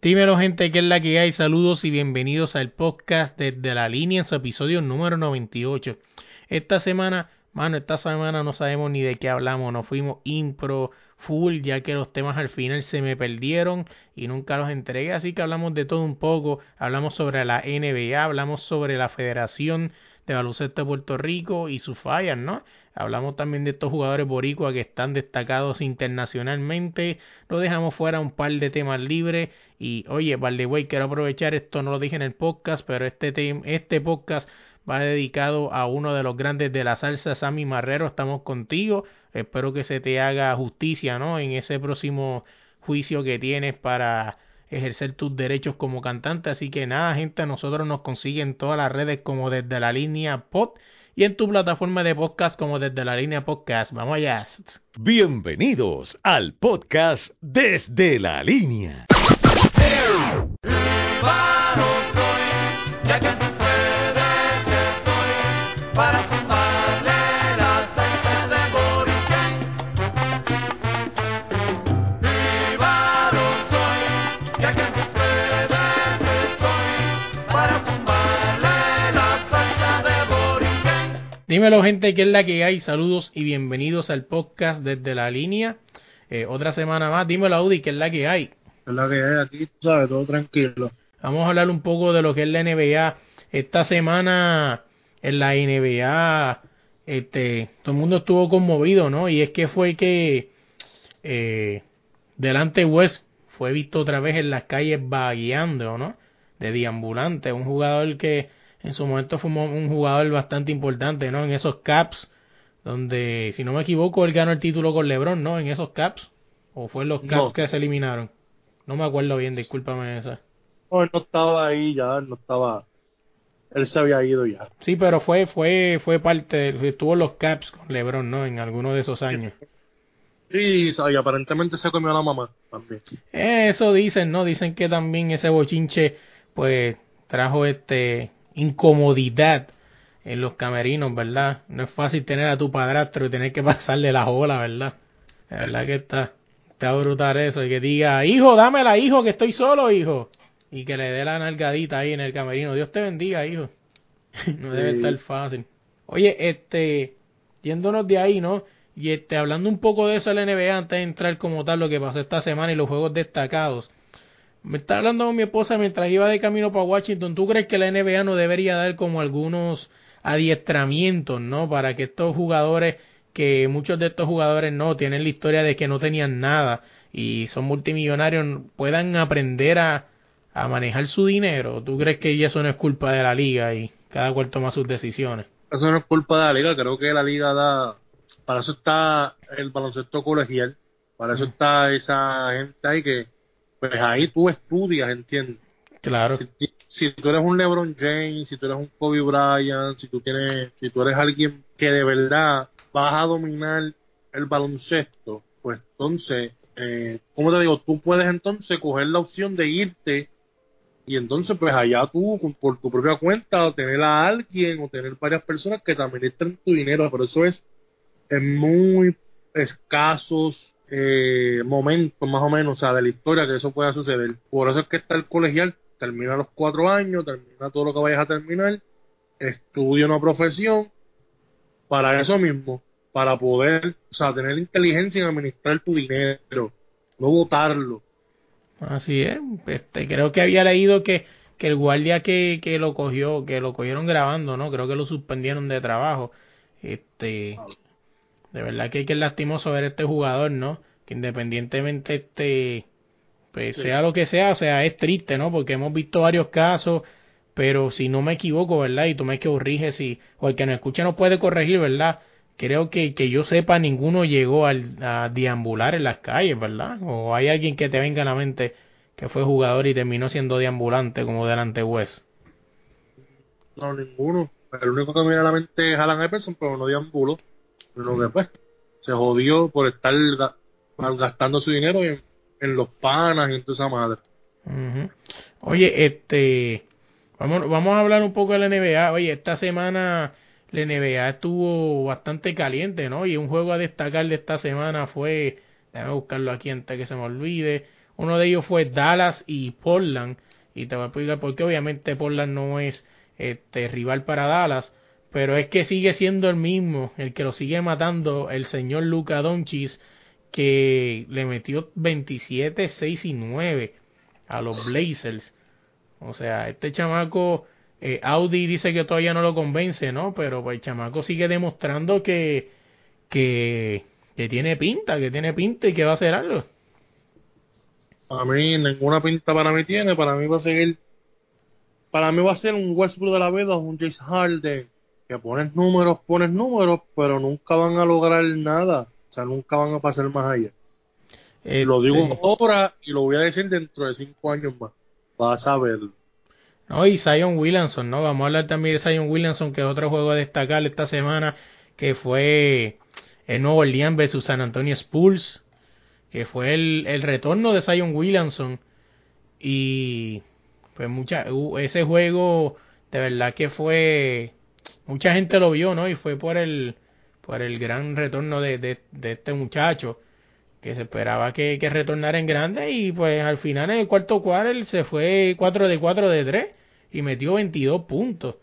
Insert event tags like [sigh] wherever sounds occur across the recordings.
Dímelo gente, ¿qué es la que hay? Saludos y bienvenidos al podcast desde la línea en su episodio número 98. Esta semana, mano, esta semana no sabemos ni de qué hablamos, nos fuimos impro, full, ya que los temas al final se me perdieron y nunca los entregué, así que hablamos de todo un poco, hablamos sobre la NBA, hablamos sobre la Federación de Baloncesto de Puerto Rico y sus fallas, ¿no? Hablamos también de estos jugadores boricuas que están destacados internacionalmente. Lo dejamos fuera un par de temas libres. Y oye, way, quiero aprovechar esto, no lo dije en el podcast, pero este, este podcast va dedicado a uno de los grandes de la salsa, Sammy Marrero. Estamos contigo. Espero que se te haga justicia, ¿no? En ese próximo juicio que tienes para ejercer tus derechos como cantante. Así que nada, gente, nosotros nos consiguen todas las redes como desde la línea pod y en tu plataforma de podcast como desde la línea podcast. Vamos allá. Bienvenidos al podcast desde la línea. Dímelo gente, ¿qué es la que hay? Saludos y bienvenidos al podcast desde la línea. Eh, otra semana más. Dímelo Audi, ¿qué es la que hay? ¿Qué es la que hay? Aquí, tú sabes, todo tranquilo. Vamos a hablar un poco de lo que es la NBA. Esta semana en la NBA, este, todo el mundo estuvo conmovido, ¿no? Y es que fue que eh, Delante West fue visto otra vez en las calles vagueando, ¿no? De deambulante, un jugador que en su momento fue un jugador bastante importante, ¿no? En esos Caps, donde, si no me equivoco, él ganó el título con LeBron, ¿no? En esos Caps. ¿O fue en los Caps que se eliminaron? No me acuerdo bien, discúlpame esa. No, él no estaba ahí ya, él no estaba... Él se había ido ya. Sí, pero fue fue fue parte, estuvo en los Caps con LeBron, ¿no? En alguno de esos años. Sí, y aparentemente se comió a la mamá también. Eso dicen, ¿no? Dicen que también ese bochinche, pues, trajo este incomodidad en los camerinos, ¿verdad? No es fácil tener a tu padrastro y tener que [laughs] pasarle la ola, ¿verdad? La verdad que está, está brutal eso. Y que diga, hijo, dámela, hijo, que estoy solo, hijo. Y que le dé la nalgadita ahí en el camerino. Dios te bendiga, hijo. [laughs] no debe estar fácil. Oye, este, yéndonos de ahí, ¿no? Y este, hablando un poco de eso la NBA antes de entrar como tal lo que pasó esta semana y los juegos destacados. Me está hablando con mi esposa mientras iba de camino para Washington. ¿Tú crees que la NBA no debería dar como algunos adiestramientos, ¿no? Para que estos jugadores, que muchos de estos jugadores no tienen la historia de que no tenían nada y son multimillonarios, puedan aprender a, a manejar su dinero. ¿Tú crees que eso no es culpa de la liga y cada cual toma sus decisiones? Eso no es culpa de la liga, creo que la liga da, para eso está el baloncesto colegial, para eso está esa gente ahí que pues ahí tú estudias, ¿entiendes? Claro. Si, tú eres un LeBron James, si tú eres un Kobe Bryant, si tú tienes, si tú eres alguien que de verdad vas a dominar el baloncesto, pues entonces, eh, ¿cómo te digo? Tú puedes entonces coger la opción de irte y entonces pues allá tú por tu propia cuenta tener a alguien o tener varias personas que te administren tu dinero, pero eso es en muy escasos eh, momentos más o menos, o sea, de la historia que eso pueda suceder. Por eso es que está el colegial, termina los cuatro años, termina todo lo que vayas a terminar, estudia una profesión para eso mismo, para poder, o sea, tener inteligencia en administrar tu dinero, no votarlo. Así es, este, creo que había leído que, que el guardia que, que lo cogió, que lo cogieron grabando, ¿no? Creo que lo suspendieron de trabajo. Este, de verdad que que lastimoso ver este jugador, ¿no? Que independientemente este pues sea lo que sea, o sea, es triste, ¿no? Porque hemos visto varios casos, pero si no me equivoco, ¿verdad? Y tú me corriges si o el que nos escucha no puede corregir, ¿verdad? Creo que, que yo sepa, ninguno llegó al, a deambular en las calles, ¿verdad? O hay alguien que te venga a la mente que fue jugador y terminó siendo deambulante como delante West? No, ninguno. El único que me viene a la mente es Alan Iverson, pero no deambuló. Lo que pues se jodió por estar gastando su dinero en, los panas y en toda esa madre. Oye, este, vamos, vamos a hablar un poco de la NBA. Oye, esta semana la NBA estuvo bastante caliente, ¿no? Y un juego a destacar de esta semana fue, déjame buscarlo aquí antes que se me olvide, uno de ellos fue Dallas y Portland. Y te voy a explicar por qué, obviamente Portland no es este rival para Dallas, pero es que sigue siendo el mismo, el que lo sigue matando, el señor Luca Doncic, que le metió 27, 6 y 9 a los Blazers. O sea, este chamaco, eh, Audi dice que todavía no lo convence, ¿no? Pero pues el chamaco sigue demostrando que, que, que tiene pinta, que tiene pinta y que va a hacer algo. Para mí, ninguna pinta para mí tiene, para mí va a seguir, para mí va a ser un Westbrook de la vida, un Jace Harden, que pones números, pones números, pero nunca van a lograr nada, o sea, nunca van a pasar más allá. Lo digo ahora y lo voy a decir dentro de cinco años más. Vas a verlo. No, y Zion Williamson, ¿no? Vamos a hablar también de Zion Williamson, que es otro juego a destacar esta semana, que fue el Nuevo Orleans versus San Antonio Spurs, que fue el, el retorno de Zion Williamson. Y pues mucha, ese juego de verdad que fue, mucha gente lo vio, ¿no? Y fue por el, por el gran retorno de, de, este muchacho que se esperaba que, que, retornara en grande y pues al final en el cuarto cuarto se fue 4 de 4 de 3 y metió 22 puntos.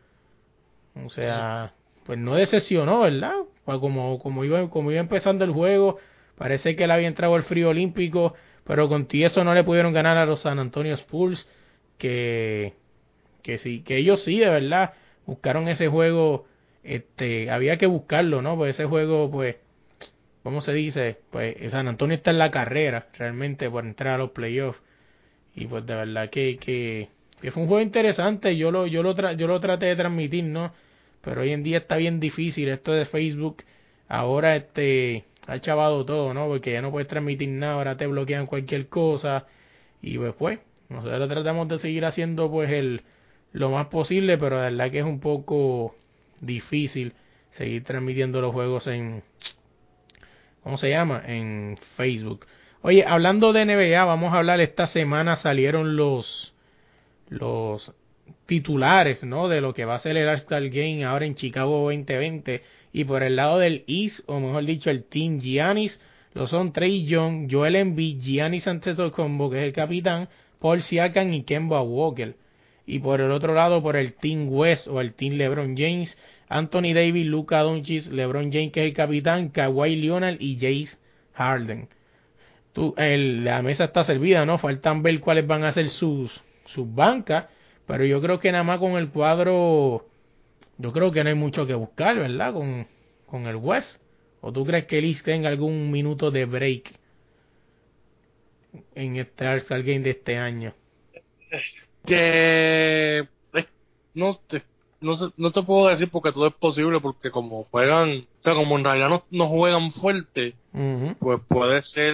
O sea, pues no decepcionó, ¿verdad? Pues como, como, iba, como iba empezando el juego, parece que le había entrado el frío olímpico, pero con eso no le pudieron ganar a los San Antonio Spurs, que, que sí, que ellos sí, de verdad, buscaron ese juego, este, había que buscarlo, ¿no? Pues ese juego, pues, ¿cómo se dice? Pues San Antonio está en la carrera realmente por entrar a los playoffs. Y pues de verdad que, que, fue un juego interesante. Yo lo, yo, lo yo lo traté de transmitir, ¿no? Pero hoy en día está bien difícil esto de Facebook. Ahora este ha chavado todo, ¿no? Porque ya no puedes transmitir nada, ahora te bloquean cualquier cosa. Y pues, pues nosotros tratamos de seguir haciendo pues el lo más posible, pero de verdad que es un poco difícil seguir transmitiendo los juegos en, ¿cómo se llama? En Facebook. Oye, hablando de NBA, vamos a hablar, esta semana salieron los, los titulares, ¿no? De lo que va a ser el All-Star Game ahora en Chicago 2020. Y por el lado del East, o mejor dicho, el Team Giannis, lo son Trey Young, Joel Embiid, Giannis Antetokounmpo, que es el capitán, Paul Siakam y Kemba Walker. Y por el otro lado, por el Team West o el Team LeBron James, Anthony Davis, Luca Doncic, LeBron James que es el capitán, Kawhi Leonard y Jace Harden. Tú, la mesa está servida, ¿no? Faltan ver cuáles van a ser sus, sus bancas, pero yo creo que nada más con el cuadro, yo creo que no hay mucho que buscar, ¿verdad? Con, con el West. ¿O tú crees que Liz tenga algún minuto de break en este all Game de este año? Que eh, no te no, no te puedo decir porque todo es posible, porque como juegan, o sea, como en realidad no, no juegan fuerte, pues puede ser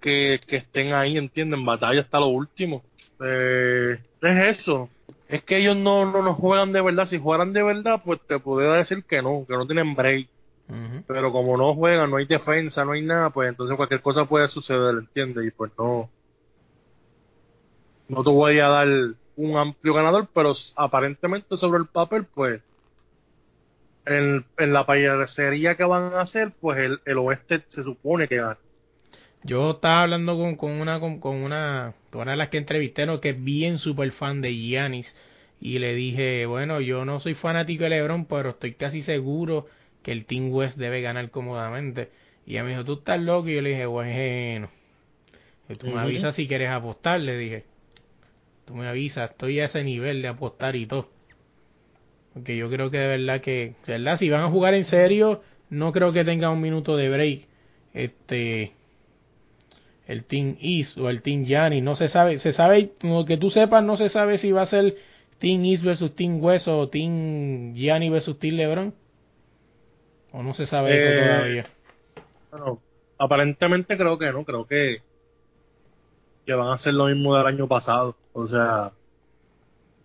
que, estén ahí, ¿entienden? En batalla hasta lo último. Eh, es eso. Es que ellos no, no, no juegan de verdad. Si jugaran de verdad, pues te podría decir que no, que no tienen break. Pero como no juegan, no hay defensa, no hay nada, pues entonces cualquier cosa puede suceder, ¿entiendes? Y pues no. No te voy a dar un amplio ganador, pero aparentemente sobre el papel, pues, en, en la parecería que van a hacer, pues el, el oeste se supone que gana. Yo estaba hablando con, con una con, una, una de las que entrevisté, que es bien super fan de Giannis, y le dije, bueno, yo no soy fanático de LeBron, pero estoy casi seguro que el Team West debe ganar cómodamente. Y ella me dijo, tú estás loco, y yo le dije, bueno, tú me avisas si quieres apostar, le dije me avisas, estoy a ese nivel de apostar y todo. Porque yo creo que de verdad que, verdad, si van a jugar en serio, no creo que tenga un minuto de break. Este, el Team East o el Team Gianni, no se sabe, se sabe, como que tú sepas, no se sabe si va a ser Team East versus Team West o Team Gianni versus Team LeBron. O no se sabe eso eh, todavía. Bueno, aparentemente creo que no, creo que que van a hacer lo mismo del año pasado. O sea,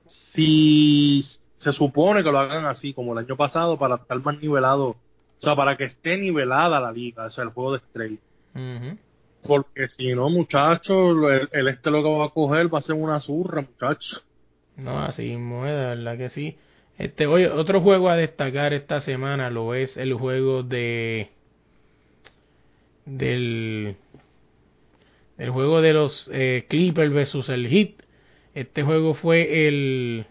si se supone que lo hagan así como el año pasado para estar más nivelado, o sea, para que esté nivelada la liga, o sea, el juego de estrella. Porque si no, muchachos, el, este lo que va a coger va a ser una zurra, muchachos. No, así mismo, de verdad que sí. Este, oye, otro juego a destacar esta semana lo es el juego de del el juego de los eh, Clippers versus el Heat. Este juego fue el,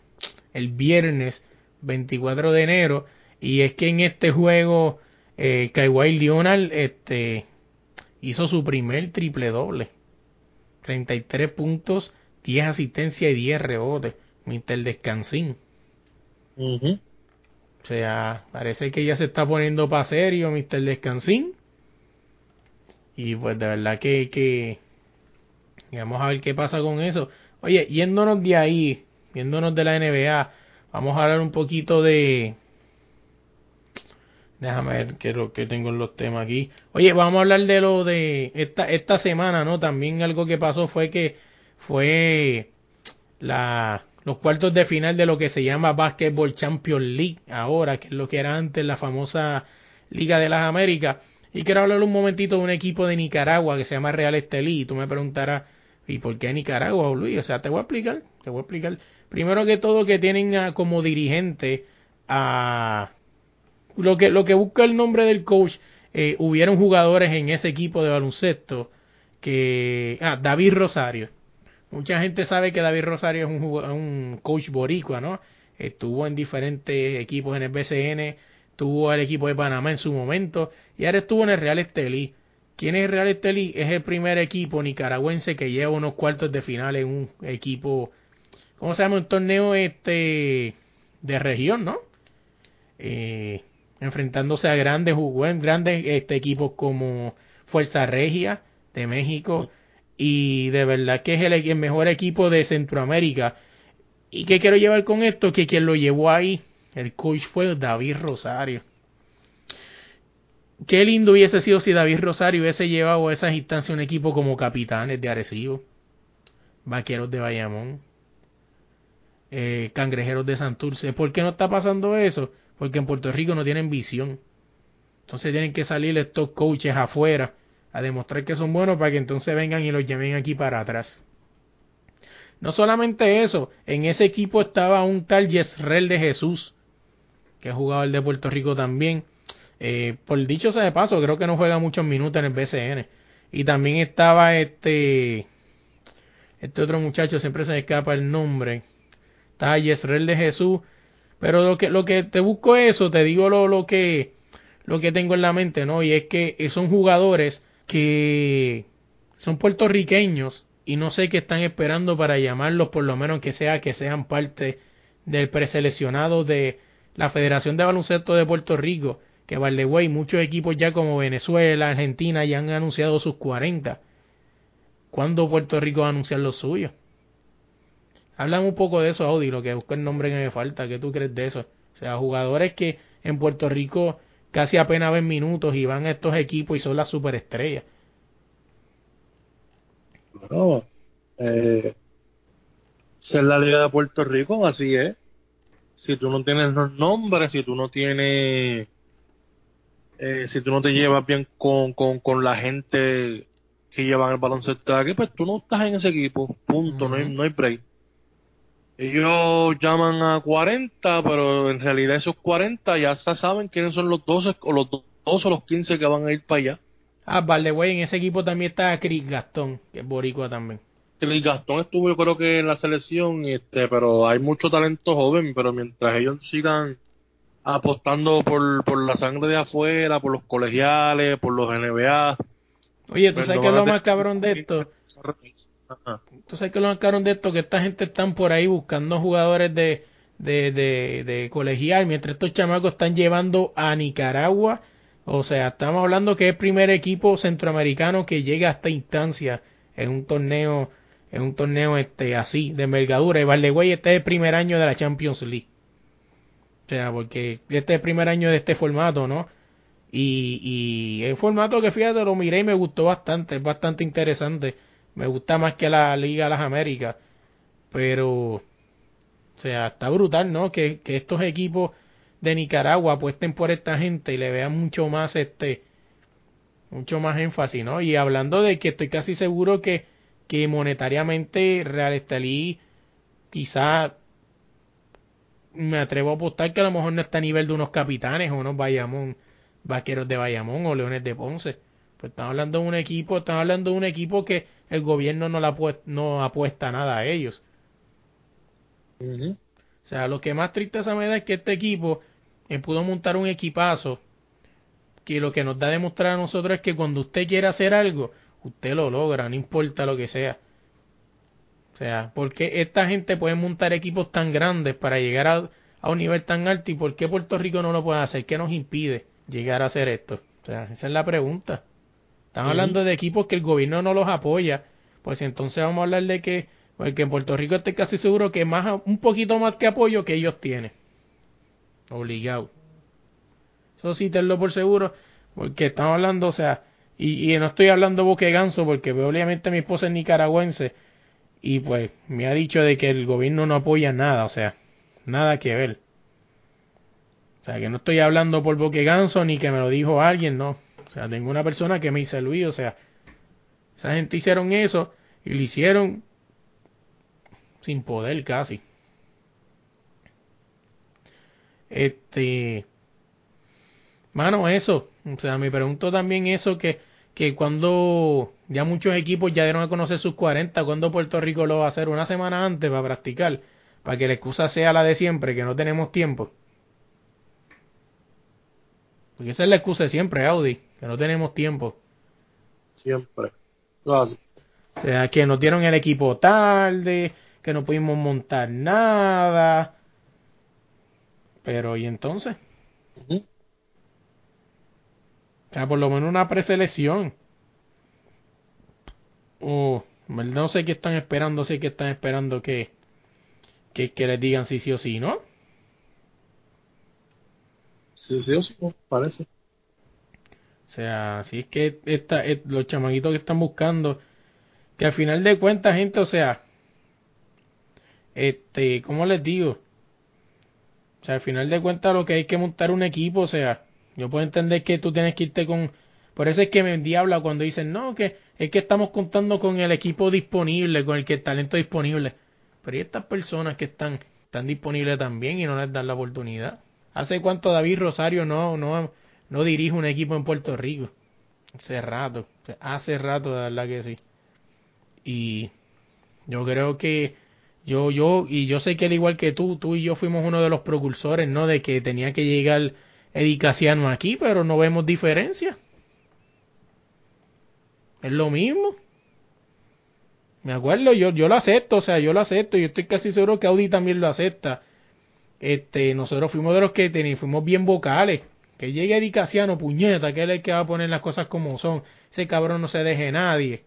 el viernes 24 de enero y es que en este juego eh, Kawhi Leonard este, hizo su primer triple doble. 33 puntos, 10 asistencias y 10 rebotes. Mr. Descansín. O sea, parece que ya se está poniendo para serio Mr. Descansín. Y pues de verdad que, que vamos a ver qué pasa con eso. Oye, yéndonos de ahí, yéndonos de la NBA, vamos a hablar un poquito de... Déjame ver qué lo que tengo en los temas aquí. Oye, vamos a hablar de lo de esta, esta semana, ¿no? También algo que pasó fue que fue la, los cuartos de final de lo que se llama Basketball Champions League ahora, que es lo que era antes la famosa Liga de las Américas. Y quiero hablar un momentito de un equipo de Nicaragua que se llama Real Estelí. Y tú me preguntarás, ¿y por qué Nicaragua, Luis? O sea, te voy a explicar, te voy a explicar. Primero que todo, que tienen como dirigente a. Lo que, lo que busca el nombre del coach, eh, hubieron jugadores en ese equipo de baloncesto que. Ah, David Rosario. Mucha gente sabe que David Rosario es un, un coach boricua, ¿no? Estuvo en diferentes equipos en el BCN tuvo al equipo de Panamá en su momento y ahora estuvo en el Real Estelí. ¿Quién es Real Estelí? Es el primer equipo nicaragüense que lleva unos cuartos de final en un equipo, ¿cómo se llama? Un torneo este de región, ¿no? Eh, enfrentándose a grandes, grandes este, equipos como Fuerza Regia de México y de verdad que es el, el mejor equipo de Centroamérica. ¿Y qué quiero llevar con esto? Que quien lo llevó ahí el coach fue David Rosario. Qué lindo hubiese sido si David Rosario hubiese llevado a esas instancias un equipo como Capitanes de Arecibo, Vaqueros de Bayamón, eh, Cangrejeros de Santurce. ¿Por qué no está pasando eso? Porque en Puerto Rico no tienen visión. Entonces tienen que salir estos coaches afuera a demostrar que son buenos para que entonces vengan y los lleven aquí para atrás. No solamente eso, en ese equipo estaba un tal Yesrel de Jesús, que es jugador de Puerto Rico también. Eh, por dicho sea de paso, creo que no juega muchos minutos en el BCN. Y también estaba este este otro muchacho, siempre se me escapa el nombre. Está Yesrel de Jesús. Pero lo que, lo que te busco eso, te digo lo, lo que lo que tengo en la mente, ¿no? Y es que son jugadores que son puertorriqueños y no sé qué están esperando para llamarlos, por lo menos que sea que sean parte del preseleccionado de, la Federación de Baloncesto de Puerto Rico, que way muchos equipos ya como Venezuela, Argentina ya han anunciado sus 40. ¿Cuándo Puerto Rico va a anunciar los suyos? Hablan un poco de eso, Audi, lo que busco el nombre que me falta. ¿Qué tú crees de eso? O sea, jugadores que en Puerto Rico casi apenas ven minutos y van a estos equipos y son las superestrellas. No, eh, es la Liga de Puerto Rico, así es si tú no tienes los nombres, si tú no tienes, eh, si tú no te llevas bien con, con, con la gente que llevan el baloncesto de aquí, pues tú no estás en ese equipo, punto, no, hay, no hay break. Ellos llaman a 40, pero en realidad esos 40 ya saben quiénes son los 12 o los 12 o los 15 que van a ir para allá. Ah, vale, güey, en ese equipo también está Chris Gastón, que es boricua también. El Gastón estuvo yo creo que en la selección, este, pero hay mucho talento joven, pero mientras ellos sigan apostando por, por la sangre de afuera, por los colegiales, por los NBA. Oye, ¿tú pues sabes qué es lo más cabrón de esto? ¿Tú sabes qué es lo más cabrón de esto? Que esta gente están por ahí buscando jugadores de, de, de, de colegial, mientras estos chamacos están llevando a Nicaragua. O sea, estamos hablando que es el primer equipo centroamericano que llega a esta instancia en un torneo es un torneo este así, de envergadura. Y Valdegüey, este es el primer año de la Champions League. O sea, porque este es el primer año de este formato, ¿no? Y, y el formato que fíjate, lo miré y me gustó bastante, es bastante interesante. me gusta más que la Liga de las Américas, pero, o sea, está brutal, ¿no? Que, que estos equipos de Nicaragua apuesten por esta gente y le vean mucho más este mucho más énfasis, ¿no? Y hablando de que estoy casi seguro que, que monetariamente Real Estelí quizá me atrevo a apostar que a lo mejor no está a nivel de unos capitanes o unos Bayamón, vaqueros de Bayamón o Leones de Ponce. Pues estamos hablando de un equipo, estamos hablando de un equipo que el gobierno no, la no apuesta nada a ellos. O sea, lo que más tristeza me da es que este equipo eh, pudo montar un equipazo que lo que nos da a demostrar a nosotros es que cuando usted quiere hacer algo, usted lo logra, no importa lo que sea. O sea, porque esta gente puede montar equipos tan grandes para llegar a, a un nivel tan alto y por qué Puerto Rico no lo puede hacer? ¿Qué nos impide llegar a hacer esto? O sea, esa es la pregunta. Estamos hablando de equipos que el gobierno no los apoya, pues entonces vamos a hablar de que, porque en Puerto Rico estoy casi seguro que más un poquito más que apoyo que ellos tienen. Obligado. Eso sí, tenlo por seguro, porque estamos hablando, o sea, y, y no estoy hablando boque ganso, porque obviamente mi esposa es nicaragüense, y pues me ha dicho de que el gobierno no apoya nada, o sea, nada que ver. O sea, que no estoy hablando por boque ganso ni que me lo dijo alguien, no. O sea, tengo una persona que me dice Luis, o sea, esa gente hicieron eso y lo hicieron sin poder casi. Este, mano, eso, o sea, me pregunto también eso que que cuando ya muchos equipos ya dieron a conocer sus 40, cuando Puerto Rico lo va a hacer una semana antes para practicar, para que la excusa sea la de siempre, que no tenemos tiempo. Porque esa es la excusa de siempre, Audi, que no tenemos tiempo. Siempre. O sea, que nos dieron el equipo tarde, que no pudimos montar nada. Pero, ¿y entonces? O sea, por lo menos una preselección. O no sé qué están esperando, sé que están esperando que, que, les digan si sí o sí, ¿no? Sí, sí o sí, parece. O sea, si es que esta, los chamaguitos que están buscando, que al final de cuentas, gente, o sea, este, ¿cómo les digo? O sea, al final de cuentas lo que hay que montar un equipo, o sea, yo puedo entender que tú tienes que irte con... Por eso es que me endiabla cuando dicen, no, que es que estamos contando con el equipo disponible, con el que el talento disponible. Pero ¿y estas personas que están, están disponibles también y no les dan la oportunidad? ¿Hace cuánto David Rosario no, no, no dirige un equipo en Puerto Rico? Hace rato, hace rato de verdad que sí. Y yo creo que yo, yo, y yo sé que al igual que tú, tú y yo fuimos uno de los precursores, ¿no? De que tenía que llegar Edicaciano aquí, pero no vemos diferencia. Es lo mismo. Me acuerdo, yo, yo lo acepto, o sea, yo lo acepto, y estoy casi seguro que Audi también lo acepta. Este, nosotros fuimos de los que teníamos, fuimos bien vocales. Que llegue Edicaciano, puñeta, que él es el que va a poner las cosas como son. Ese cabrón no se deje nadie.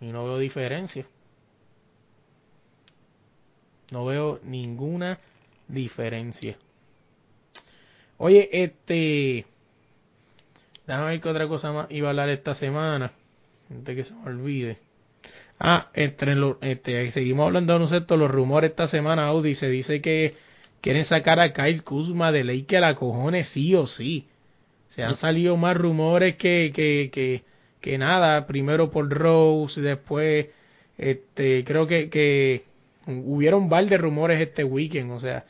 Y no veo diferencia. No veo ninguna diferencia. Oye, este. Déjame ver qué otra cosa más iba a hablar esta semana. Antes que se me olvide. Ah, entre los, este, seguimos hablando de cierto, los rumores esta semana, Audi. Se dice que quieren sacar a Kyle Kuzma de ley que la cojones sí o sí. Se han salido más rumores que, que, que, que nada. Primero por Rose, después, este, creo que, que hubieron un par de rumores este weekend. O sea,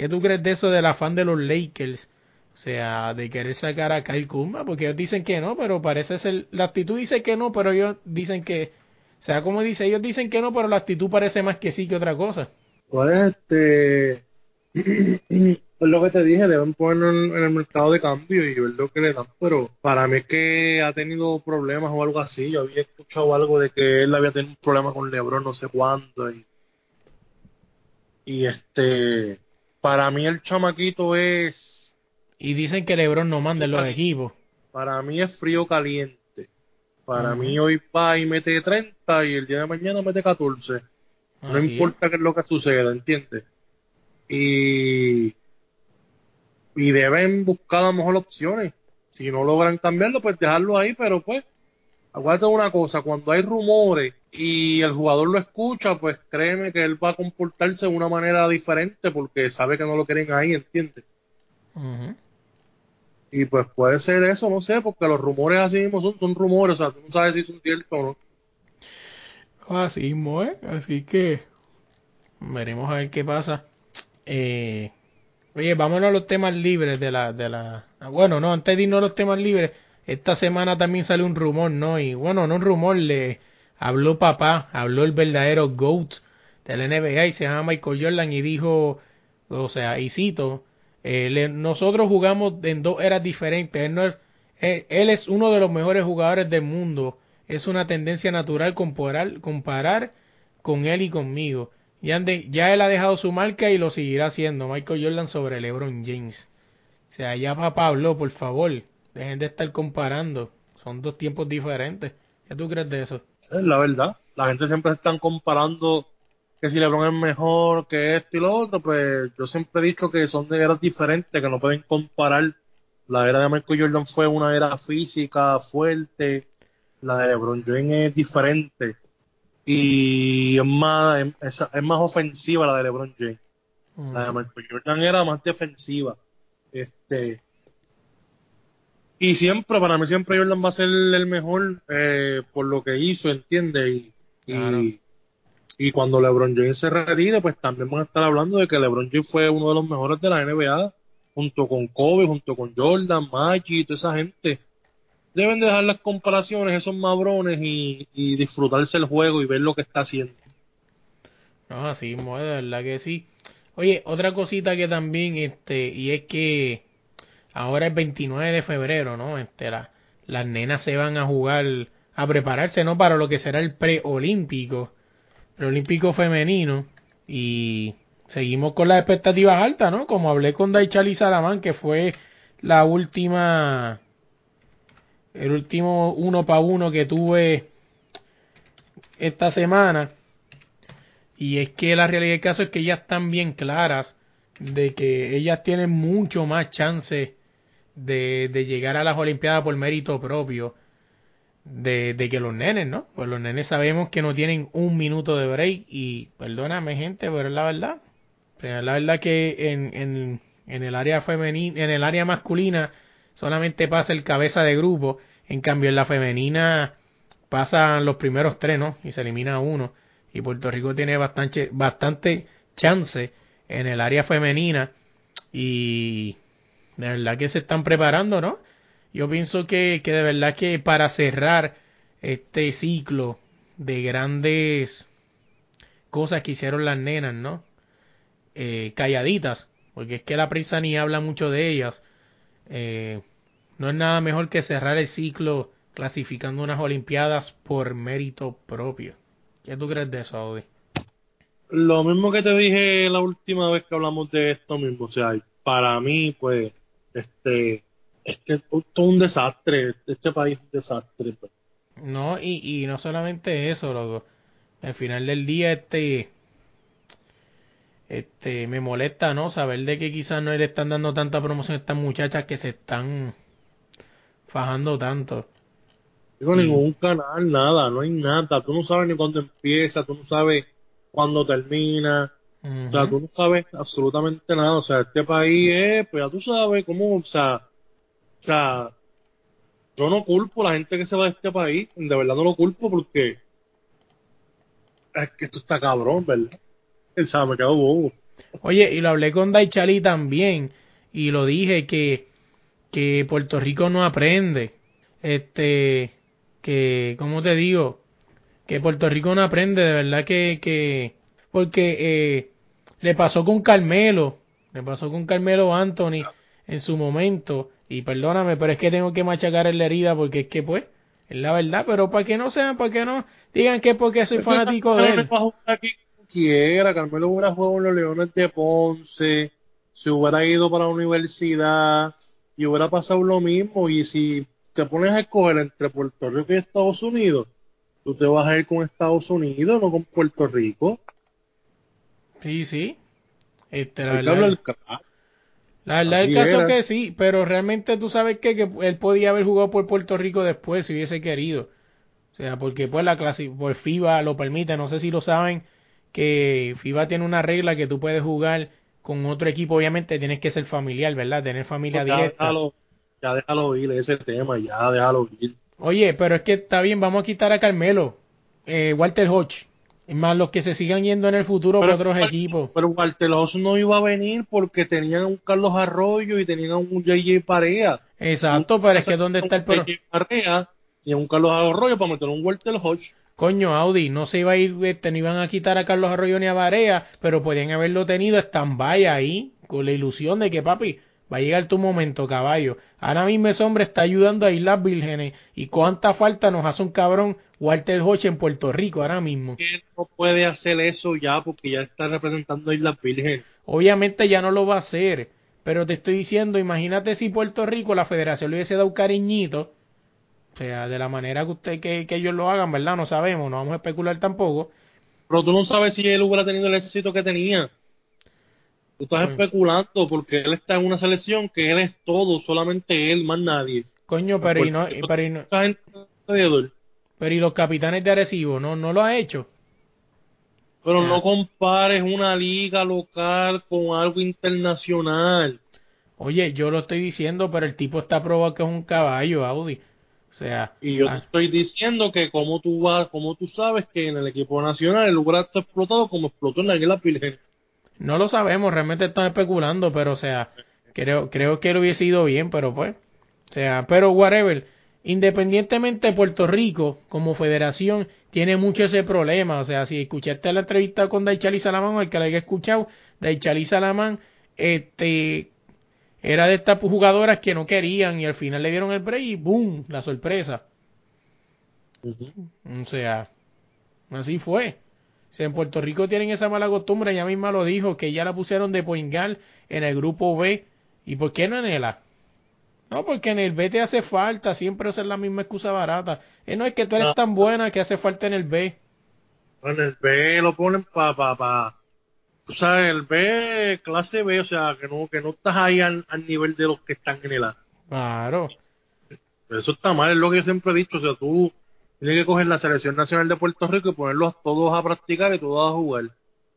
¿Qué tú crees de eso del afán de los Lakers? O sea, de querer sacar a Kyle Kuzma, porque ellos dicen que no, pero parece ser, la actitud dice que no, pero ellos dicen que, o sea, como dice, ellos dicen que no, pero la actitud parece más que sí que otra cosa. Pues este, [clears throat] lo que te dije, deben ponerlo en, el mercado de cambio y ver lo que le dan, pero para mí es que ha tenido problemas o algo así, yo había escuchado algo de que él había tenido un problema con LeBron no sé cuándo y, y este para mí el chamaquito es... Y dicen que Lebron no manda en los equipos. Para mí es frío caliente. Para mí hoy va y mete 30 y el día de mañana mete 14. no importa qué es lo que suceda, ¿entiendes? Y, y deben buscar las mejores opciones. Si no logran cambiarlo, pues dejarlo ahí, pero pues, acuérdate de una cosa, cuando hay rumores y el jugador lo escucha, pues créeme que él va a comportarse de una manera diferente porque sabe que no lo quieren ahí, ¿entiendes? Y pues puede ser eso, no sé, porque los rumores así mismo son, son rumores, o sea, tú no sabes si son ciertos o no. Así mismo, ¿eh? Así que veremos a ver qué pasa. Eh, oye, vámonos a los temas libres de la, de la... Bueno, no, antes de irnos a los temas libres, esta semana también sale un rumor, ¿no? Y bueno, no un rumor, le habló papá, habló el verdadero GOAT del NBA y se llama Michael Jordan y dijo, o sea, y cito, eh, nosotros jugamos en dos eras diferentes. Él, no es, él, es uno de los mejores jugadores del mundo. Es una tendencia natural comparar, comparar con él y conmigo. Ya, ya él ha dejado su marca y lo seguirá haciendo. Michael Jordan sobre LeBron James. O sea, ya papá habló, por favor. Dejen de estar comparando. Son dos tiempos diferentes. ¿Qué tú crees de eso? Es la verdad. La gente siempre se están comparando que si LeBron es mejor que esto y lo otro, pues yo siempre he dicho que son de eras diferentes, que no pueden comparar. La era de Michael Jordan fue una era física fuerte, la de LeBron James es diferente y es más, es, más ofensiva la de LeBron James. La de Michael Jordan era más defensiva. Este y siempre, para mí siempre Jordan va a ser el mejor eh, por lo que hizo, ¿entiendes? y y cuando LeBron James se retire, pues también van a estar hablando de que LeBron James fue uno de los mejores de la NBA, junto con Kobe, junto con Jordan, Magic y toda esa gente. Deben dejar las comparaciones, esos mabrones, y, disfrutarse el juego y ver lo que está haciendo. No, así, de verdad que sí. Oye, otra cosita que también, este, y es que ahora es 29 de febrero, ¿no? Este, las nenas se van a jugar, a prepararse, ¿no? Para lo que será el preolímpico el Olímpico Femenino y seguimos con las expectativas altas, ¿no? Como hablé con Daichali Salamán, que fue la última, el último uno para uno que tuve esta semana. Y es que la realidad del caso es que ellas están bien claras de que ellas tienen mucho más chance de, de llegar a las Olimpiadas por mérito propio de, de, que los nenes, ¿no? Pues los nenes sabemos que no tienen un minuto de break y perdóname gente, pero es la verdad. Es la verdad que en, en, en el área femenina, en el área masculina solamente pasa el cabeza de grupo, en cambio en la femenina pasan los primeros tres, ¿no? Y se elimina uno. Y Puerto Rico tiene bastante, bastante chance en el área femenina y de verdad que se están preparando, ¿no? yo pienso que, que de verdad que para cerrar este ciclo de grandes cosas que hicieron las nenas, ¿no? Eh, calladitas, porque es que la prensa ni habla mucho de ellas. Eh, no es nada mejor que cerrar el ciclo clasificando unas Olimpiadas por mérito propio. ¿Qué tú crees de eso, Audi? Lo mismo que te dije la última vez que hablamos de esto mismo, o sea, para mí, pues, este, es que todo un desastre, este país es un desastre. Pues. No, y, y no solamente eso, loco. Al final del día, este, este, me molesta, ¿no? Saber de que quizás no le están dando tanta promoción a estas muchachas que se están fajando tanto. Digo, ningún canal, nada, no hay nada. Tú no sabes ni cuándo empieza, tú no sabes cuándo termina. O sea, tú no sabes absolutamente nada. O sea, este país es, pues ya tú sabes cómo, o sea, o sea, yo no culpo a la gente que se va de este país, de verdad no lo culpo porque es que esto está cabrón, ¿verdad? O sea, me quedo bobo. Oye, y lo hablé con Daichali también, y lo dije que, que Puerto Rico no aprende. Este, que, ¿cómo te digo? Que Puerto Rico no aprende, de verdad que, que, porque eh, le pasó con Carmelo, le pasó con Carmelo Anthony en su momento, y perdóname, pero es que tengo que machacar en la herida porque es que, pues, es la verdad. Pero para que no sean, para que no digan que es porque soy fanático de él. quiera, Carmelo hubiera jugado en los Leones de Ponce, se hubiera ido para la universidad y hubiera pasado lo mismo. Y si te pones a escoger entre Puerto Rico y Estados Unidos, tú te vas a ir con Estados Unidos, no con Puerto Rico. Sí, sí. Este, la verdad, La verdad Así el caso era. es que sí, pero realmente tú sabes que, que él podía haber jugado por Puerto Rico después si hubiese querido. O sea, porque pues la clase, por FIBA lo permite, no sé si lo saben, que FIBA tiene una regla que tú puedes jugar con otro equipo, obviamente tienes que ser familiar, ¿verdad? Tener familia ya, directa. déjalo, ya déjalo ir ese tema, ya déjalo ir. Oye, pero es que está bien, vamos a quitar a Carmelo, eh, Walter Hodge, más los que se sigan yendo en el futuro por otros equipos. Pero Walter no iba a venir porque tenían a un Carlos Arroyo y tenían a un JJ Parea. Exacto, pero es que ¿dónde está el pro... JJ Parea y a un Carlos Arroyo para meter un Walter Hodge. Coño, Audi, no se iba a ir, este, no iban a quitar a Carlos Arroyo ni a Barea, pero podían haberlo tenido stand-by ahí, con la ilusión de que, papi, va a llegar tu momento, caballo. Ahora mismo ese hombre está ayudando a Islas Vírgenes, y cuánta falta nos hace un cabrón Walter Hodge en Puerto Rico ahora mismo. No puede hacer eso ya porque ya está representando a Islas Virgen. Obviamente ya no lo va a hacer, pero te estoy diciendo, imagínate si Puerto Rico, la federación le hubiese dado un cariñito, o sea, de la manera que usted que, que ellos lo hagan, ¿verdad? No sabemos, no vamos a especular tampoco. Pero tú no sabes si él hubiera tenido el éxito que tenía. Tú estás especulando porque él está en una selección que él es todo, solamente él, más nadie. Coño, pero y no, Puerto Rico pero y no. Pero y los capitanes de Arecibo, ¿no, no lo ha hecho? Pero no compares una liga local con algo internacional. Oye, yo lo estoy diciendo, pero el tipo está probado que es un caballo, Audi. O sea, Y yo ah, te estoy diciendo que como tú vas, como tú sabes que en el equipo nacional el lugar está explotado como explotó en la Isla Virgen. no lo sabemos, realmente están especulando, pero o sea, creo, creo que lo hubiese ido bien, pero pues, o sea, pero whatever. Independientemente Puerto Rico como federación tiene mucho ese problema, o sea, si escuchaste la entrevista con Daichali Salamán, o el que la haya escuchado, Daichali Salamán, este, era de estas jugadoras que no querían y al final le dieron el break y boom, la sorpresa. O sea, así fue. O sea, en Puerto Rico tienen esa mala costumbre, ella misma lo dijo, que ya la pusieron de poingal en el grupo B. ¿Y por qué no en el A? No, porque en el B te hace falta, siempre esa es la misma excusa barata. Eh, no es que tú eres No. tan buena que hace falta en el B. En el B lo ponen para, pa, pa, tú sabes, el B, clase B, o sea, que no, que no estás ahí al, al nivel de los que están en el A. Claro. Pero eso está mal, es lo que yo siempre he dicho, o sea, tú tienes que coger la selección nacional de Puerto Rico y ponerlos todos a practicar y todos a jugar.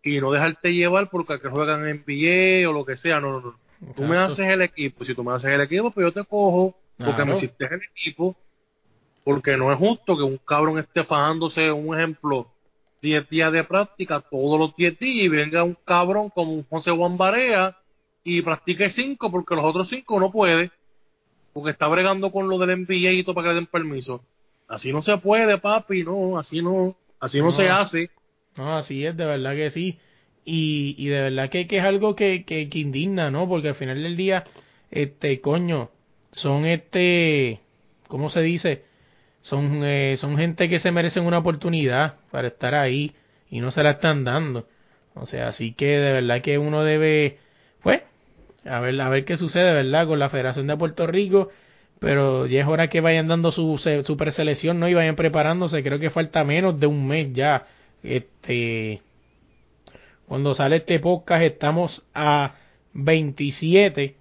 Y no dejarte llevar porque que juegan en NBA o lo que sea, no, no, no. Tú me Exacto. haces el equipo, si tú me haces el equipo, pues yo te cojo, porque Claro. me hiciste el equipo, porque no es justo que un cabrón esté fajándose, un ejemplo, 10 días de práctica, todos los 10 días, y venga un cabrón como un José Juan Barea y practique 5 porque los otros 5 no puede, porque está bregando con lo del NBA y todo para que le den permiso. Así no se puede, papi, no, así no, así no, No. se hace. No, así es, de verdad que sí. Y, y de verdad que, que es algo que, que, indigna, ¿no? Porque al final del día, este, coño, son este, ¿cómo se dice? Son, eh, son gente que se merecen una oportunidad para estar ahí y no se la están dando. O sea, así que de verdad que uno debe, pues, a ver, a ver qué sucede, ¿verdad? Con la Federación de Puerto Rico. Pero ya es hora que vayan dando su, su preselección, ¿no? Y vayan preparándose. Creo que falta menos de un mes ya. Este, cuando sale este podcast estamos a 27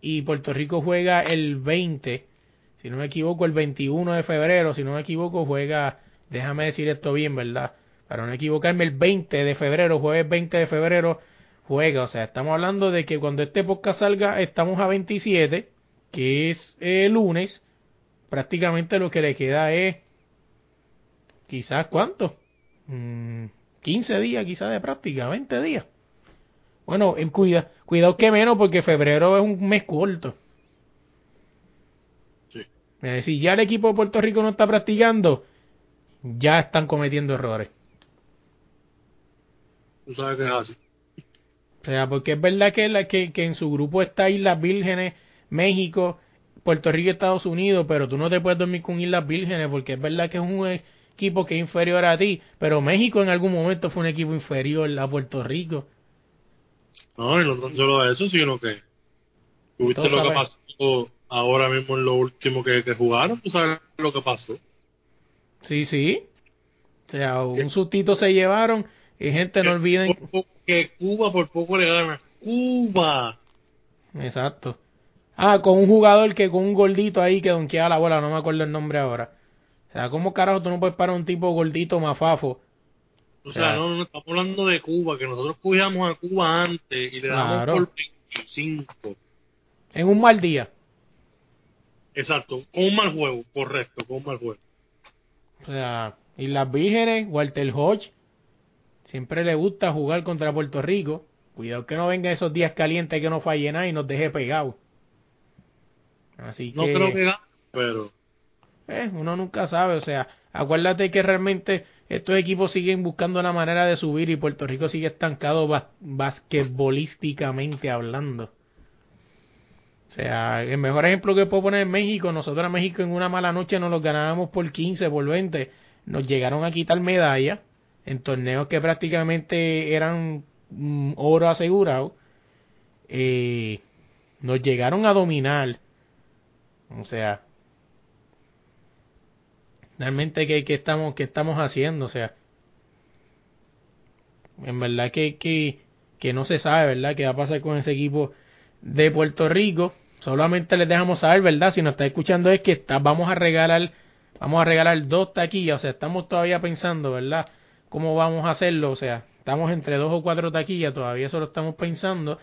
y Puerto Rico juega el 20, si no me equivoco el 21 de febrero, si no me equivoco juega, déjame decir esto bien, ¿verdad? Para no equivocarme, el 20 de febrero, jueves 20 de febrero juega, o sea, estamos hablando de que cuando este podcast salga estamos a 27, que es el lunes, prácticamente lo que le queda es quizás cuánto, Mm, 15 días quizás de práctica, 20 días. Bueno, en cuida, cuidado que menos porque febrero es un mes corto. Sí. Decir, ya el equipo de Puerto Rico no está practicando, ya están cometiendo errores. Tú sabes que es así. O sea, porque es verdad que, la, que, que en su grupo está Islas Vírgenes, México, Puerto Rico y Estados Unidos, pero tú no te puedes dormir con Islas Vírgenes porque es verdad que es un equipo que es inferior a ti, pero México en algún momento fue un equipo inferior a Puerto Rico. No, y no tan solo eso, sino que tuviste lo que pasó ahora mismo en lo último que, que jugaron, tú sabes lo que pasó. Sí, sí. O sea, un sustito se llevaron y gente no olviden. Poco que Cuba por poco le gana. Cuba. exacto. Ah, con un jugador que con un gordito ahí que donkeaba la bola, no me acuerdo el nombre ahora. Sea, ¿cómo carajo tú no puedes parar un tipo gordito mafafo? O sea, no, no, estamos hablando de Cuba, que nosotros cogíamos a Cuba antes y le damos por 25. En un mal día. Exacto, con un mal juego, correcto, con un mal juego. O sea, y las vírgenes, Walter Hodge, siempre le gusta jugar contra Puerto Rico. Cuidado que no venga esos días calientes que no falle nada y nos deje pegados. Así que. No creo que pero. Eh, uno nunca sabe, o sea, acuérdate que realmente estos equipos siguen buscando la manera de subir y Puerto Rico sigue estancado basquetbolísticamente hablando. O sea, el mejor ejemplo que puedo poner es México. Nosotros a México en una mala noche nos los ganábamos por 15, por 20. Nos llegaron a quitar medallas en torneos que prácticamente eran mm, oro asegurado. Eh, nos llegaron a dominar. O sea, realmente ¿qué, estamos, qué estamos haciendo? O sea, en verdad que, que, que no se sabe, ¿verdad? ¿Qué va a pasar con ese equipo de Puerto Rico? Solamente les dejamos saber, ¿verdad? Si nos está escuchando es que vamos a regalar, vamos a regalar dos taquillas, o sea, estamos todavía pensando, ¿verdad? ¿Cómo vamos a hacerlo? O sea, estamos entre dos o cuatro taquillas, todavía solo estamos pensando,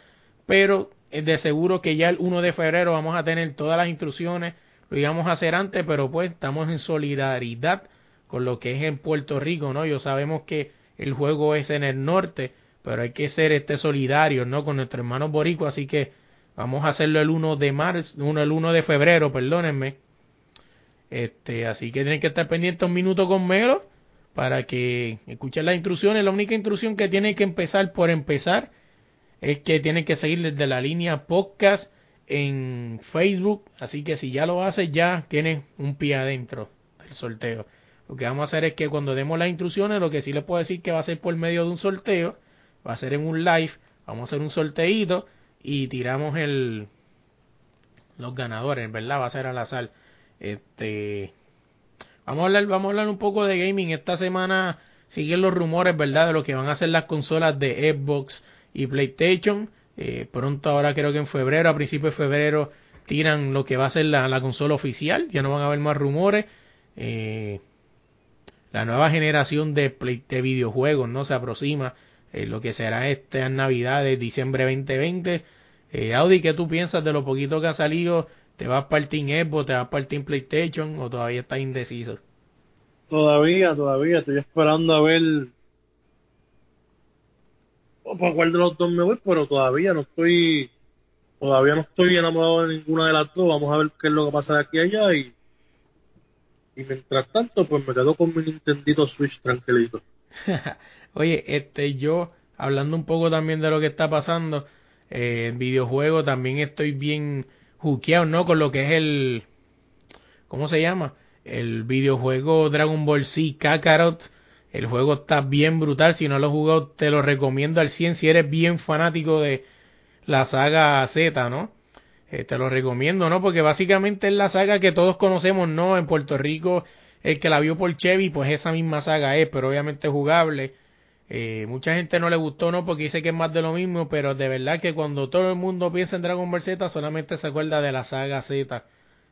pero de seguro que ya el 1 de febrero vamos a tener todas las instrucciones, lo íbamos a hacer antes, pero pues estamos en solidaridad con lo que es en Puerto Rico, ¿no? Yo sabemos que el juego es en el norte, pero hay que ser este solidario, ¿no? Con nuestros hermanos boricuas, así que Vamos a hacerlo el 1 de marzo, el 1 de febrero, perdónenme. Este, así que tienen que estar pendientes un minuto con para que escuchen las instrucciones. La única instrucción que tienen que empezar por empezar es que tienen que seguir desde la línea podcast en Facebook. Así que si ya lo haces, ya tienen un pie adentro del sorteo. Lo que vamos a hacer es que cuando demos las instrucciones, lo que sí les puedo decir que va a ser por medio de un sorteo, va a ser en un live, vamos a hacer un sorteito y tiramos el los ganadores, ¿verdad? Va a ser al azar. Este vamos a hablar, vamos a hablar un poco de gaming. Esta semana siguen los rumores, ¿verdad? De lo que van a ser las consolas de Xbox y PlayStation. Eh, pronto ahora creo que en febrero, a principios de febrero, tiran lo que va a ser la, la consola oficial. Ya no van a haber más rumores. Eh, la nueva generación de videojuegos no se aproxima eh, lo que será esta Navidad de diciembre 2020. Eh, Audi, ¿qué tú piensas de lo poquito que ha salido? ¿Te vas para el Team Xbox, te vas para el Team PlayStation o todavía estás indeciso? Todavía, todavía, estoy esperando a ver para cuál de los dos me voy, pero todavía no estoy todavía no estoy enamorado de ninguna de las dos. Vamos a ver qué es lo que pasa de aquí a allá y y mientras tanto pues me quedo con mi Nintendo Switch tranquilito. [laughs] Oye, este, yo, hablando un poco también de lo que está pasando, eh, en videojuegos también estoy bien juqueado, ¿no? Con lo que es el, ¿cómo se llama? El videojuego Dragon Ball Z Kakarot. El juego está bien brutal. Si no lo has jugado, te lo recomiendo al 100 si eres bien fanático de la saga Z, ¿no? Eh, te lo recomiendo, ¿no? Porque básicamente es la saga que todos conocemos, ¿no? En Puerto Rico, el que la vio por Chevy, pues esa misma saga es, pero obviamente jugable. Eh, mucha gente no le gustó, ¿no? Porque dice que es más de lo mismo, pero de verdad que cuando todo el mundo piensa en Dragon Ball Z, solamente se acuerda de la saga Z.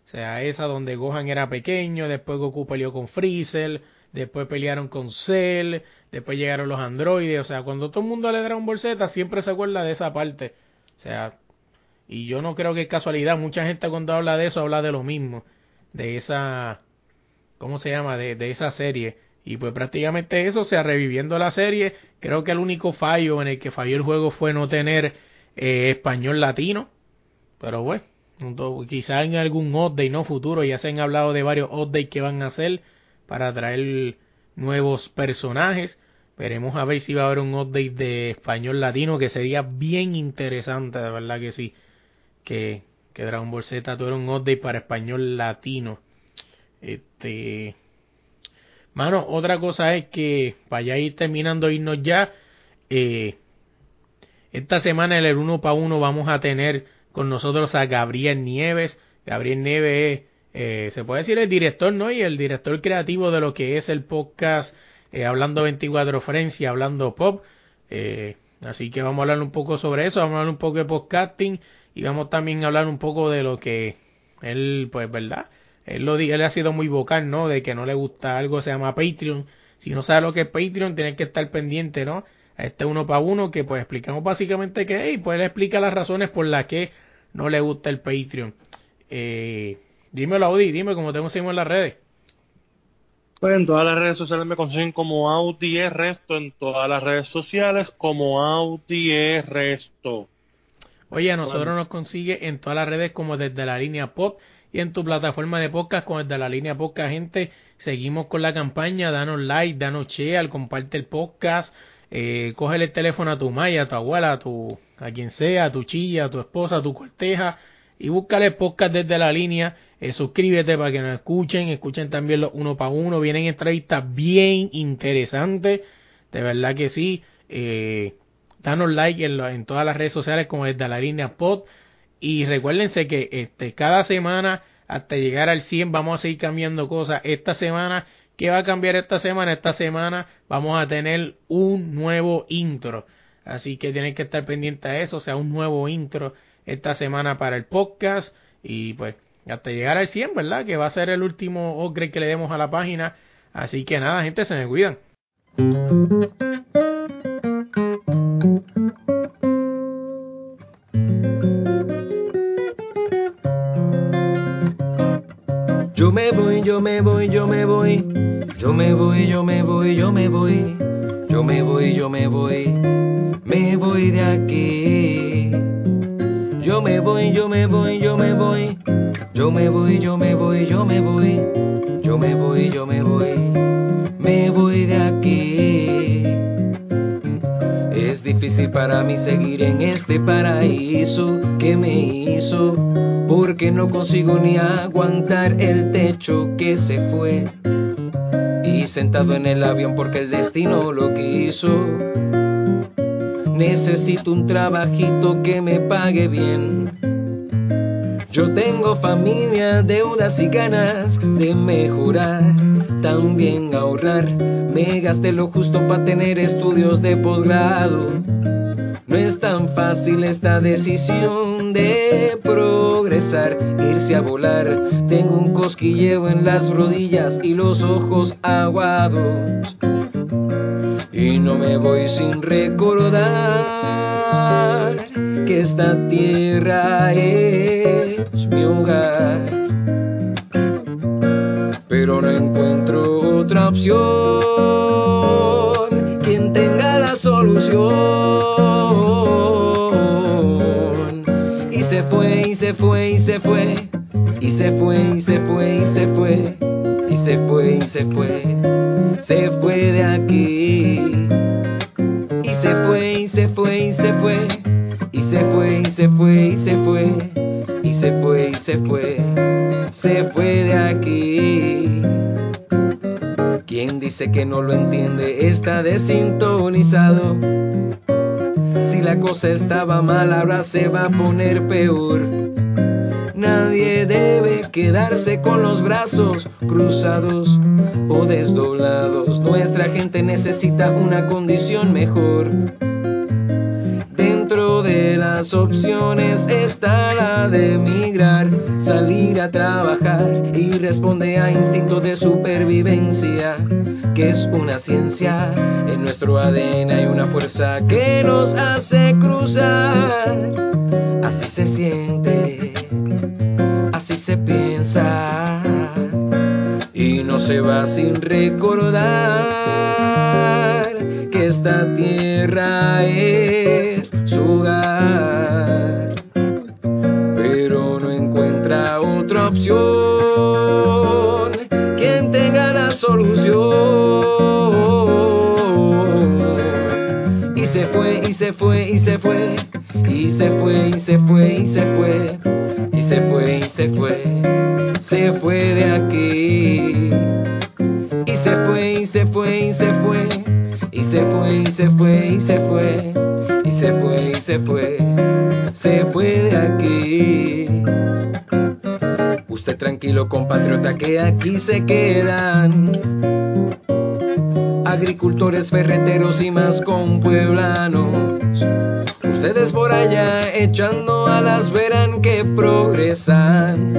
O sea, esa donde Gohan era pequeño, después Goku peleó con Freezer, después pelearon con Cell, después llegaron los androides. O sea, cuando todo el mundo le Dragon Ball Z, siempre se acuerda de esa parte. O sea, y yo no creo que es casualidad. Mucha gente cuando habla de eso, habla de lo mismo. De esa, ¿cómo se llama? De, de esa serie. Y pues prácticamente eso, o sea, reviviendo la serie, creo que el único fallo en el que falló el juego fue no tener eh, español latino. Pero bueno, quizá en algún update no futuro, ya se han hablado de varios updates que van a hacer para traer nuevos personajes. Veremos a ver si va a haber un update de español latino que sería bien interesante, de verdad que sí. Que, que Dragon Ball Z tuviera un update para español latino. Este Mano, otra cosa es que para ya ir terminando, irnos ya, eh, esta semana en el 1 para 1 vamos a tener con nosotros a Gabriel Nieves. Gabriel Nieves eh, se puede decir el director, ¿no? Y el director creativo de lo que es el podcast eh, Hablando 24 Francia, Hablando Pop. Así que vamos a hablar un poco sobre eso, vamos a hablar un poco de podcasting y vamos también a hablar un poco de lo que él, pues, ¿verdad? Él, lo, él ha sido muy vocal, ¿no? De que no le gusta algo, se llama Patreon. Si no sabe lo que es Patreon, tiene que estar pendiente, ¿no? A este uno para uno que pues explicamos básicamente que, y pues él explica las razones por las que no le gusta el Patreon. Eh, dímelo, Audi, dime cómo te seguimos en las redes. Pues en todas las redes sociales me consiguen como Audi Resto, en todas las redes sociales como Audi Resto. Oye, a nosotros nos consigue en todas las redes como desde la línea pop y en tu plataforma de podcast como desde la línea podcast, gente. Seguimos con la campaña, danos like, danos share, comparte el podcast, eh, cógele el teléfono a tu maya, a tu abuela, a tu, a quien sea, a tu chilla, a tu esposa, a tu corteja y búscale podcast desde la línea. Eh, suscríbete para que nos escuchen, escuchen también los uno para uno. Vienen entrevistas bien interesantes, de verdad que sí. Eh, danos like en, todas las redes sociales como desde la línea pod. Y recuérdense que este, cada semana, hasta llegar al 100, vamos a seguir cambiando cosas. Esta semana, ¿qué va a cambiar esta semana? Esta semana vamos a tener un nuevo intro. Así que tienen que estar pendientes a eso, o sea, un nuevo intro esta semana para el podcast. Y pues, hasta llegar al 100, ¿verdad? Que va a ser el último upgrade que le demos a la página. Así que nada, gente, se me cuidan. Yo me voy, yo me voy, yo me voy. Yo me voy, yo me voy, yo me voy. Yo me voy, yo me voy. Me voy de aquí. Yo me voy, yo me voy, yo me voy. Yo me voy, yo me voy, yo me voy. Yo me voy, yo me voy. Me voy de aquí. Es difícil para mí seguir en este paraíso que me hizo porque no consigo ni aguantar el techo que se fue. Y sentado en el avión porque el destino lo quiso. Necesito un trabajito que me pague bien. Yo tengo familia, deudas y ganas de mejorar, también ahorrar. Me gasté lo justo para tener estudios de posgrado. No es tan fácil esta decisión de progresar, irse a volar. Tengo un cosquilleo en las rodillas y los ojos aguados. Y no me voy sin recordar que esta tierra es mi hogar. Pero no encuentro otra opción. Quien tenga la solución. se fue y se fue y se fue y se fue y se fue y se fue y se fue se fue de aquí y se fue y se fue y se fue y se fue y se fue y se fue que no lo entiende está desintonizado si la cosa estaba mal ahora se va a poner peor Nadie debe quedarse con los brazos cruzados o desdoblados. Nuestra gente necesita una condición mejor. Opciones está la de emigrar, salir a trabajar y responde a instinto de supervivencia, que es una ciencia. En nuestro ADN hay una fuerza que nos hace cruzar. Así se siente se piensa y no se va sin recordar que esta tierra es su hogar, y se fue y se fue y se fue. Se fue y se fue, se fue de aquí. Y se fue y se fue y se fue, y se fue y se fue y se fue, y se fue y se fue, se fue de aquí. Usted tranquilo compatriota que aquí se quedan. Agricultores, ferreteros y más con pueblanos echando alas verán que progresan.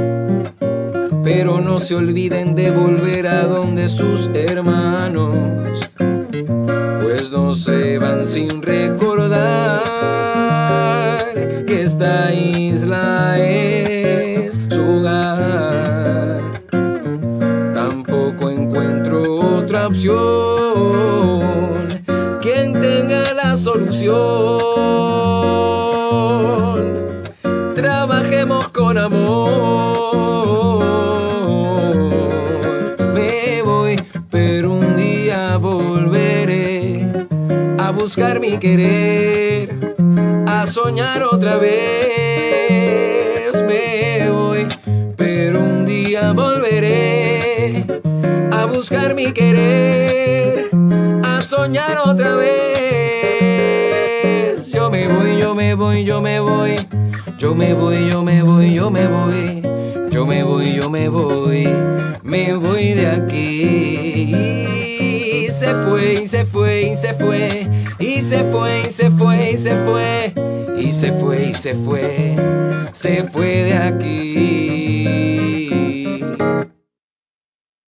Pero no se olviden de volver a donde sus hermanos, pues no se van sin recordar que esta isla es su hogar. Tampoco encuentro otra opción. Quien tenga la solución, querer, a soñar otra vez. Me voy, pero un día volveré a buscar mi querer, a soñar otra vez. Yo me voy, yo me voy, yo me voy, yo me voy, yo me voy, yo me voy, yo me voy, yo me voy, me voy de aquí. Se fue, se fue, y se fue, se fue, y se fue, y se fue, y se fue, y se fue,